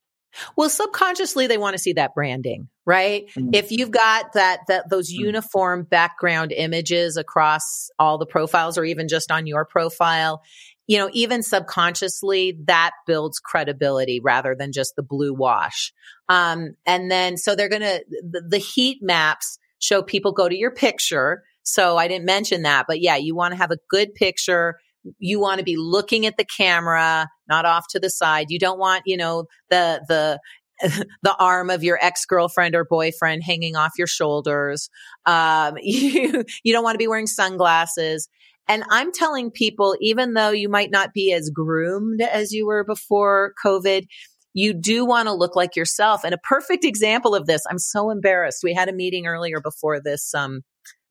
D: Well, subconsciously they want to see that branding, right? Mm-hmm. If you've got that that those mm-hmm. uniform background images across all the profiles or even just on your profile, you know, even subconsciously that builds credibility rather than just the blue wash. Um, and then so they're going to the, the heat maps show people go to your picture. So I didn't mention that, but yeah, you want to have a good picture you want to be looking at the camera, not off to the side. You don't want, you know, the, the, [LAUGHS] the arm of your ex girlfriend or boyfriend hanging off your shoulders. Um, [LAUGHS] you, you don't want to be wearing sunglasses. And I'm telling people, even though you might not be as groomed as you were before COVID, you do want to look like yourself. And a perfect example of this, I'm so embarrassed. We had a meeting earlier before this, um,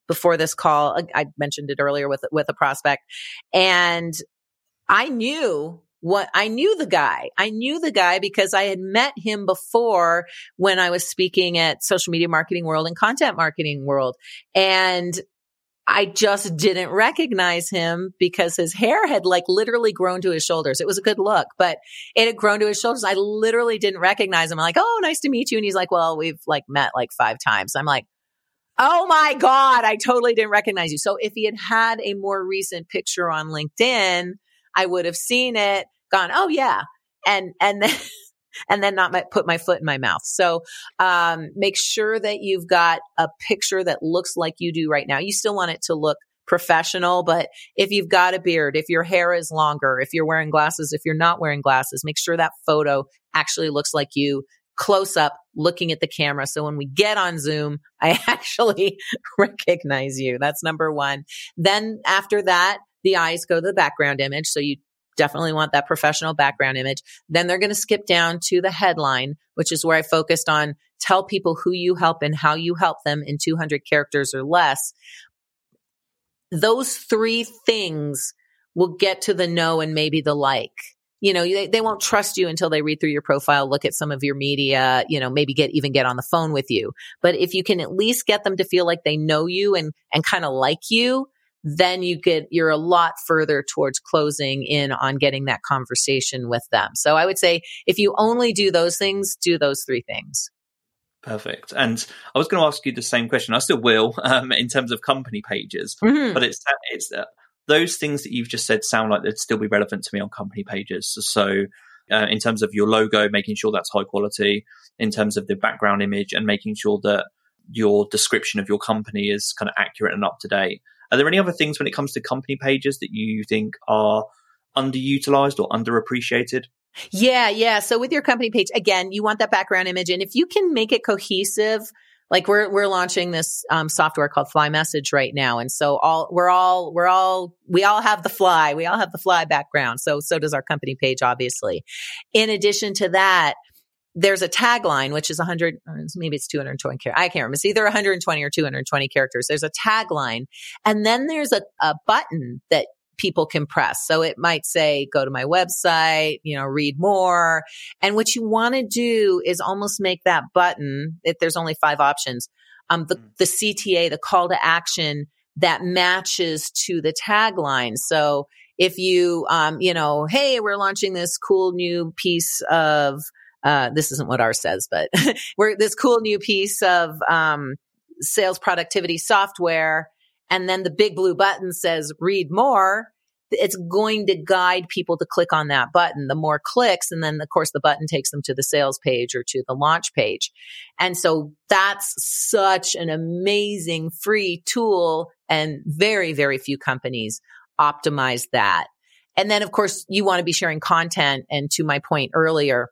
D: before this call. I mentioned it earlier with, with a prospect and I knew what I knew the guy. I knew the guy because I had met him before when I was speaking at social media marketing world and content marketing world. And I just didn't recognize him because his hair had like literally grown to his shoulders. It was a good look, but it had grown to his shoulders. I literally didn't recognize him. I'm like, Oh, nice to meet you. And he's like, well, we've like met like five times. I'm like, Oh my God, I totally didn't recognize you. So if he had had a more recent picture on LinkedIn, I would have seen it, gone, oh yeah. And, and then, [LAUGHS] and then not my, put my foot in my mouth. So, um, make sure that you've got a picture that looks like you do right now. You still want it to look professional, but if you've got a beard, if your hair is longer, if you're wearing glasses, if you're not wearing glasses, make sure that photo actually looks like you close up looking at the camera. So when we get on Zoom, I [LAUGHS] actually recognize you. That's number one. Then after that, the eyes go to the background image. So you definitely want that professional background image. Then they're going to skip down to the headline, which is where I focused on tell people who you help and how you help them in 200 characters or less. Those three things will get to the know and maybe the like you know, they, they won't trust you until they read through your profile, look at some of your media, you know, maybe get even get on the phone with you. But if you can at least get them to feel like they know you and, and kind of like you, then you get, you're a lot further towards closing in on getting that conversation with them. So I would say if you only do those things, do those three things.
C: Perfect. And I was going to ask you the same question. I still will, [LAUGHS] um, in terms of company pages, mm-hmm. but it's it's uh, those things that you've just said sound like they'd still be relevant to me on company pages. So, uh, in terms of your logo, making sure that's high quality, in terms of the background image, and making sure that your description of your company is kind of accurate and up to date. Are there any other things when it comes to company pages that you think are underutilized or underappreciated?
D: Yeah, yeah. So with your company page, again, you want that background image. And if you can make it cohesive like we're we're launching this um, software called FlyMSG right now, and so all we're all we're all we all have the fly, we all have the fly background. So so does our company page, obviously. In addition to that, there's a tagline which is 100 maybe it's 220 characters i can't remember it's either 120 or 220 characters there's a tagline and then there's a, a button that people can press. So it might say, go to my website, you know, read more. And what you want to do is almost make that button, if there's only five options, um, the, mm. the CTA, the call to action that matches to the tagline. So if you, um, you know, hey, we're launching this cool new piece of, uh, this isn't what ours says, but [LAUGHS] we're this cool new piece of, um, sales productivity software and then the big blue button says read more, it's going to guide people to click on that button. The more clicks, and then of course the button takes them to the sales page or to the launch page. And so that's such an amazing free tool and very, very few companies optimize that. And then of course you want to be sharing content. And to my point earlier,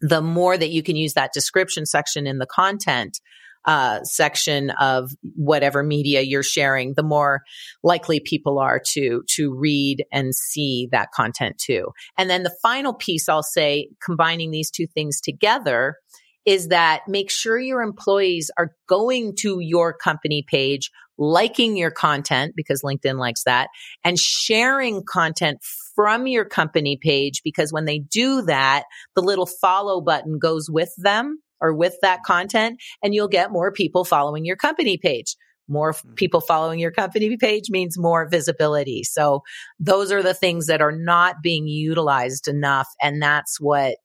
D: the more that you can use that description section in the content, uh, section of whatever media you're sharing, the more likely people are to to read and see that content too. And then the final piece I'll say, combining these two things together, is that make sure your employees are going to your company page, liking your content because LinkedIn likes that, and sharing content from your company page because when they do that, the little follow button goes with them or with that content and you'll get more people following your company page. More hmm. people following your company page means more visibility. So those are the things that are not being utilized enough. And that's what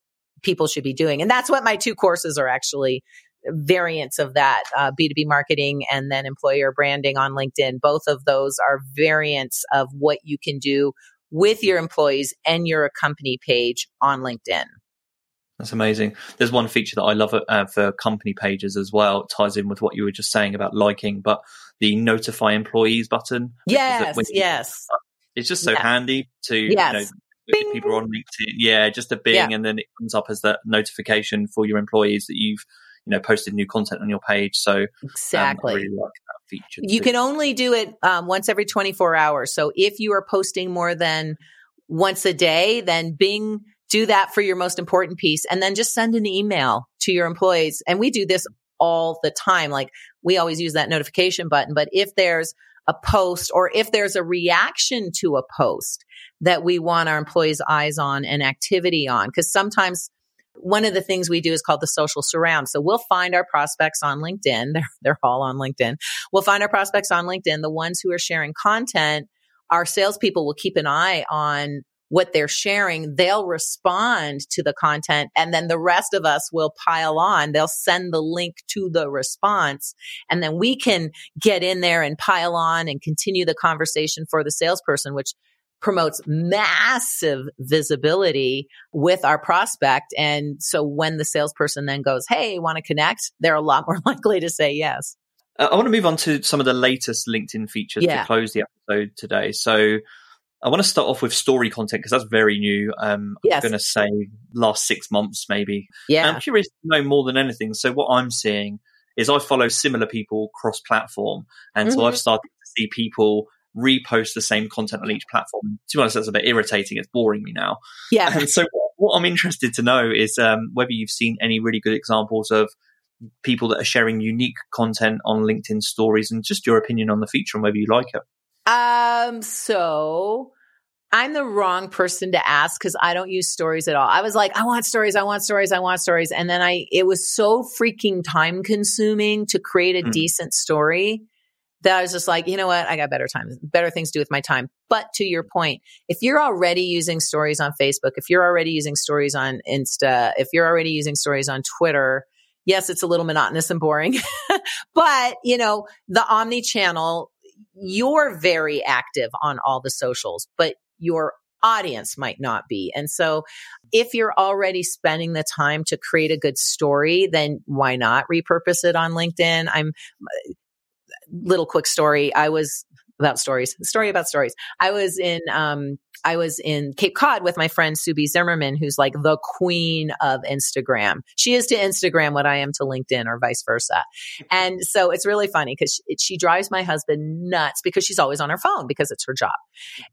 D: people should be doing. And that's what my two courses are actually variants of that uh, B2B marketing and then employer branding on LinkedIn. Both of those are variants of what you can do with your employees and your company page on LinkedIn.
C: That's amazing. There's one feature that I love uh, for company pages as well. It ties in with what you were just saying about liking, but the notify employees button.
D: Yes, yes.
C: It's just so yes. handy to yes. you know people on LinkedIn. Yeah, just a bing, yeah. and then it comes up as the notification for your employees that you've you know posted new content on your page. So
D: exactly,
C: um, really like that feature.
D: You too. can only do it um, once every 24 hours. So if you are posting more than once a day, then Bing do that for your most important piece and then just send an email to your employees. And we do this all the time. Like we always use that notification button, but if there's a post or if there's a reaction to a post that we want our employees eyes on and activity on, because sometimes one of the things we do is called the social surround. So we'll find our prospects on LinkedIn. [LAUGHS] They're, they're all on LinkedIn. We'll find our prospects on LinkedIn. The ones who are sharing content, our salespeople will keep an eye on what they're sharing, they'll respond to the content and then the rest of us will pile on. They'll send the link to the response and then we can get in there and pile on and continue the conversation for the salesperson, which promotes massive visibility with our prospect. And so when the salesperson then goes, Hey, want to connect? They're a lot [LAUGHS] more likely to say yes.
C: Uh, I want to move on to some of the latest LinkedIn features yeah. to close the episode today. So I want to start off with story content because that's very new. Um, yes. I'm going to say last six months, maybe.
D: Yeah.
C: I'm curious to know more than anything. So what I'm seeing is I follow similar people cross platform. And mm-hmm. so I've started to see people repost the same content on each platform. To be honest, that's a bit irritating. It's boring me now.
D: Yeah.
C: And so what I'm interested to know is um, whether you've seen any really good examples of people that are sharing unique content on LinkedIn stories and just your opinion on the feature and whether you like it.
D: Um, so I'm the wrong person to ask because I don't use stories at all. I was like, I want stories, I want stories, I want stories. And then I, it was so freaking time consuming to create a mm. decent story that I was just like, you know what? I got better time, better things to do with my time. But to your point, if you're already using stories on Facebook, if you're already using stories on Insta, if you're already using stories on Twitter, yes, it's a little monotonous and boring, [LAUGHS] but you know, the omni channel you're very active on all the socials, but your audience might not be. And so if you're already spending the time to create a good story, then why not repurpose it on LinkedIn? I'm uh, little quick story. I was about stories, story about stories. I was in, um, I was in Cape Cod with my friend Sue B. Zimmerman, who's like the queen of Instagram. She is to Instagram what I am to LinkedIn or vice versa. And so it's really funny because she, she drives my husband nuts because she's always on her phone because it's her job.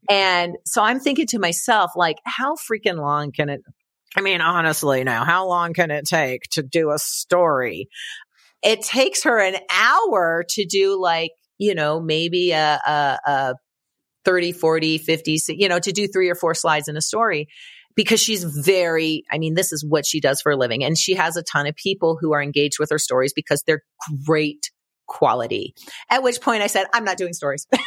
D: And so I'm thinking to myself, like, how freaking long can it I mean, honestly, now, how long can it take to do a story? It takes her an hour to do like, you know, maybe a, a, a 30, 40, 50, you know, to do three or four slides in a story because she's very, I mean, this is what she does for a living. And she has a ton of people who are engaged with her stories because they're great quality. At which point I said, I'm not doing stories. [LAUGHS]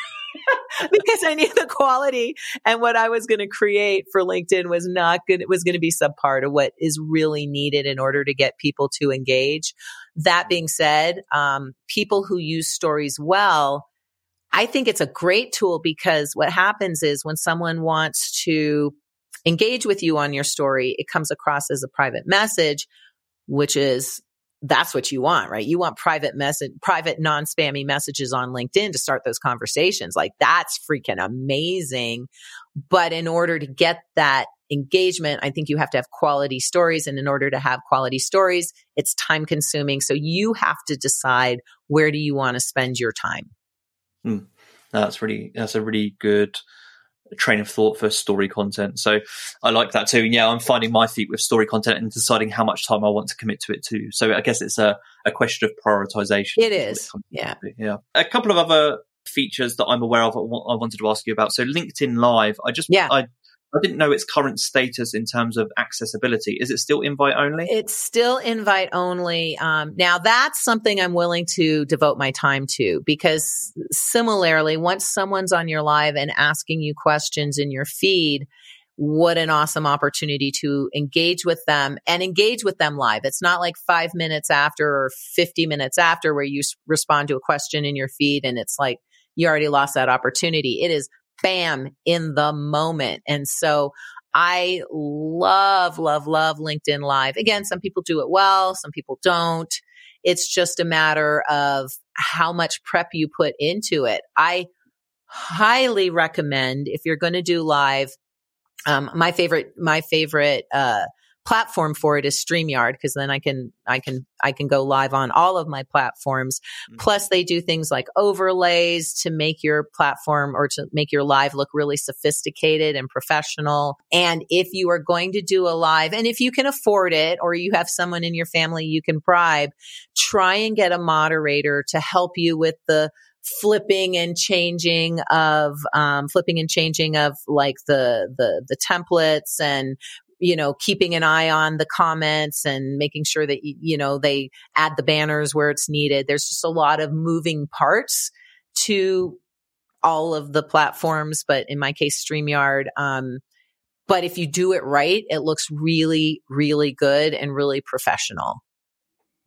D: [LAUGHS] because I knew the quality and what I was going to create for LinkedIn was not good. It was going to be subpar to what is really needed in order to get people to engage. That being said, um, people who use stories well I think it's a great tool because what happens is when someone wants to engage with you on your story, it comes across as a private message, which is that's what you want, right? You want private message, private non-spammy messages on LinkedIn to start those conversations. Like that's freaking amazing. But in order to get that engagement, I think you have to have quality stories. And in order to have quality stories, it's time consuming. So you have to decide where do you want to spend your time?
C: Hmm. That's really that's a really good train of thought for story content. So I like that too. And yeah, I'm finding my feet with story content and deciding how much time I want to commit to it too. So I guess it's a, a question of prioritization.
D: It is. yeah.
C: Yeah. A couple of other features that I'm aware of I wanted to ask you about. So LinkedIn Live, I just yeah. I I didn't know its current status in terms of accessibility. Is it still invite only?
D: It's still invite only. Um, now that's something I'm willing to devote my time to because similarly, once someone's on your live and asking you questions in your feed, what an awesome opportunity to engage with them and engage with them live. It's not like five minutes after or 50 minutes after where you respond to a question in your feed and it's like you already lost that opportunity. It is bam in the moment. And so I love, love, love LinkedIn Live. Again, some people do it well, some people don't. It's just a matter of how much prep you put into it. I highly recommend if you're going to do live, um, my favorite, my favorite, uh, platform for it is StreamYard because then I can I can I can go live on all of my platforms. Mm-hmm. Plus they do things like overlays to make your platform or to make your live look really sophisticated and professional. And if you are going to do a live and if you can afford it or you have someone in your family you can bribe, try and get a moderator to help you with the flipping and changing of um, flipping and changing of like the the the templates and you know keeping an eye on the comments and making sure that you know they add the banners where it's needed there's just a lot of moving parts to all of the platforms but in my case StreamYard um, but if you do it right it looks really really good and really professional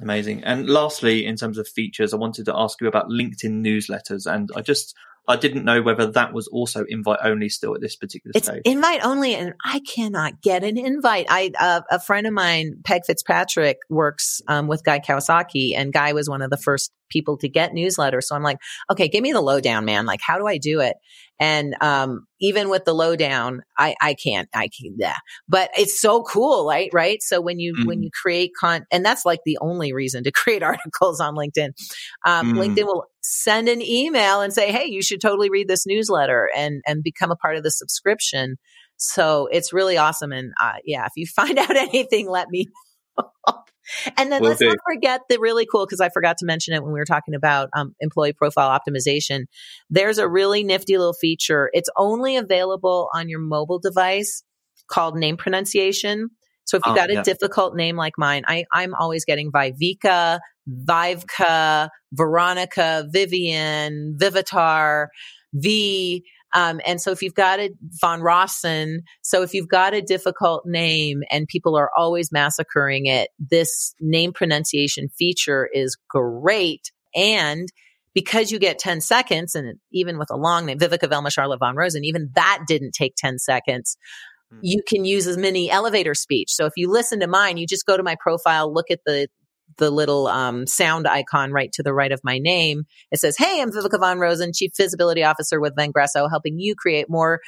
C: Amazing. And lastly, in terms of features, I wanted to ask you about LinkedIn newsletters. And I just I didn't know whether that was also invite only still at this particular
D: it's
C: stage.
D: Invite only, and I cannot get an invite. I uh, a friend of mine, Peg Fitzpatrick, works um, with Guy Kawasaki, and Guy was one of the first people to get newsletters. So I'm like, okay, give me the lowdown, man. Like, how do I do it? And um, even with the lowdown, I I can't. I can't. Yeah, but it's so cool, right? Right. So when you mm. when you create content, and that's like the only reason to [LAUGHS] create articles on LinkedIn. Um, mm. LinkedIn will send an email and say, hey, you should totally read this newsletter and and become a part of the subscription. So it's really awesome. And uh, yeah, if you [LAUGHS] find out [LAUGHS] anything, let me and then Will let's do. not forget the really cool, because I forgot to mention it when we were talking about um, employee profile optimization. There's a really nifty little feature. It's only available on your mobile device called name pronunciation. So if you've oh, got a yeah. difficult name like mine, I, I'm always getting Vivica, Vivka, Veronica, Vivian, Vivitar, V. Um, and so if you've got a von Rosen, so if you've got a difficult name and people are always massacring it, this name pronunciation feature is great. And because you get 10 seconds, and even with a long name, Viveka Velma Charlotte von Rosen, even that didn't take 10 seconds. Hmm. You can use as many elevator speech. So if you listen to mine, you just go to my profile, look at the the little um, sound icon right to the right of my name. It says, Hey, I'm Viveka Von Rosen, Chief Visibility Officer with Vengreso, helping you create more,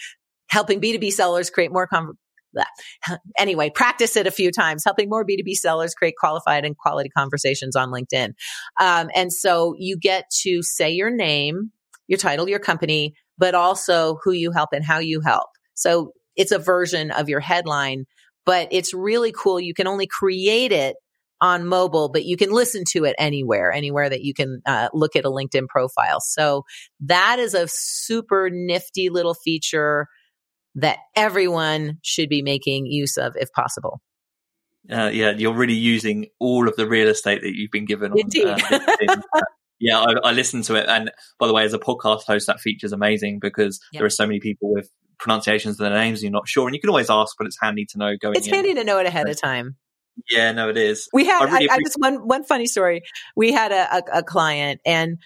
D: helping B2B sellers create more con- [LAUGHS] anyway, practice it a few times, helping more B2B sellers create qualified and quality conversations on LinkedIn. Um, and so you get to say your name, your title, your company, but also who you help and how you help. So it's a version of your headline, but it's really cool. You can only create it on mobile, but you can listen to it anywhere, anywhere that you can uh, look at a LinkedIn profile. So that is a super nifty little feature that everyone should be making use of if possible.
C: Uh, yeah, you're really using all of the real estate that you've been given.
D: Indeed.
C: On, uh, [LAUGHS] yeah, I, I listened to it, and by the way, as a podcast host, that feature is amazing because yep. there are so many people with pronunciations of their names and you're not sure, and you can always ask, but it's handy to know going.
D: It's
C: in.
D: handy to know it ahead of time.
C: Yeah, no, it is.
D: We had I, really I, I just one one funny story. We had a, a, a client, and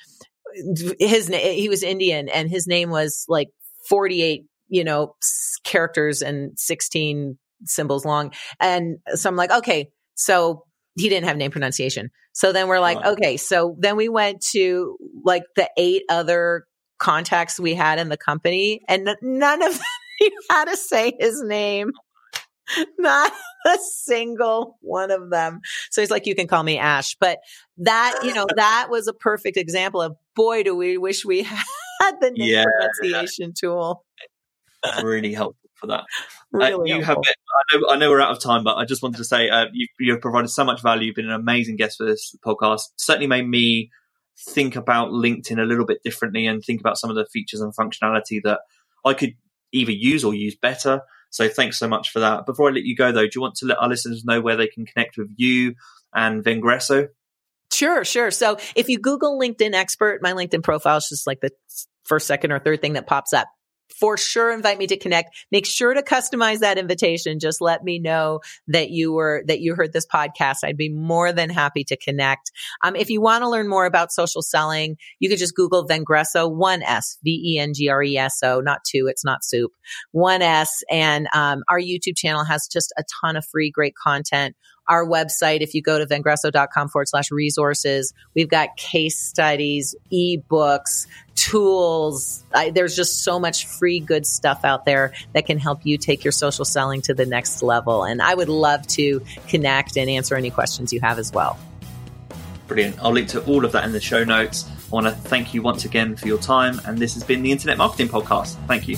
D: his he was Indian, and his name was like forty eight, you know, characters and sixteen symbols long. And so I'm like, okay, so he didn't have name pronunciation. So then we're like, oh. okay, so then we went to like the eight other contacts we had in the company, and none of [LAUGHS] them knew how to say his name. [LAUGHS] Not a single one of them. So he's like, you can call me Ash. But that, you know, that was a perfect example of boy, do we wish we [LAUGHS] had the name yeah. pronunciation tool.
C: really helpful for that. [LAUGHS] Uh, really uh, you helpful. have been, I know, I know we're out of time, but I just wanted to say uh, you, you've provided so much value. You've been an amazing guest for this podcast. Certainly made me think about LinkedIn a little bit differently and think about some of the features and functionality that I could either use or use better. So thanks so much for that. Before I let you go, though, do you want to let our listeners know where they can connect with you and Vengreso?
D: Sure, sure. So if you Google LinkedIn expert, my LinkedIn profile is just like the first, second, or third thing that pops up. For sure invite me to connect. Make sure to customize that invitation. Just let me know that you were, that you heard this podcast. I'd be more than happy to connect. Um, if you want to learn more about social selling, you could just Google Vengreso, one S, V-E-N-G-R-E-S-O, not two. It's not soup, one S. And, um, our YouTube channel has just a ton of free, great content our website, if you go to vengreso.com forward slash resources, we've got case studies, ebooks, tools. I, there's just so much free good stuff out there that can help you take your social selling to the next level. And I would love to connect and answer any questions you have as well.
C: Brilliant. I'll link to all of that in the show notes. I want to thank you once again for your time. And this has been the Internet Marketing Podcast. Thank you.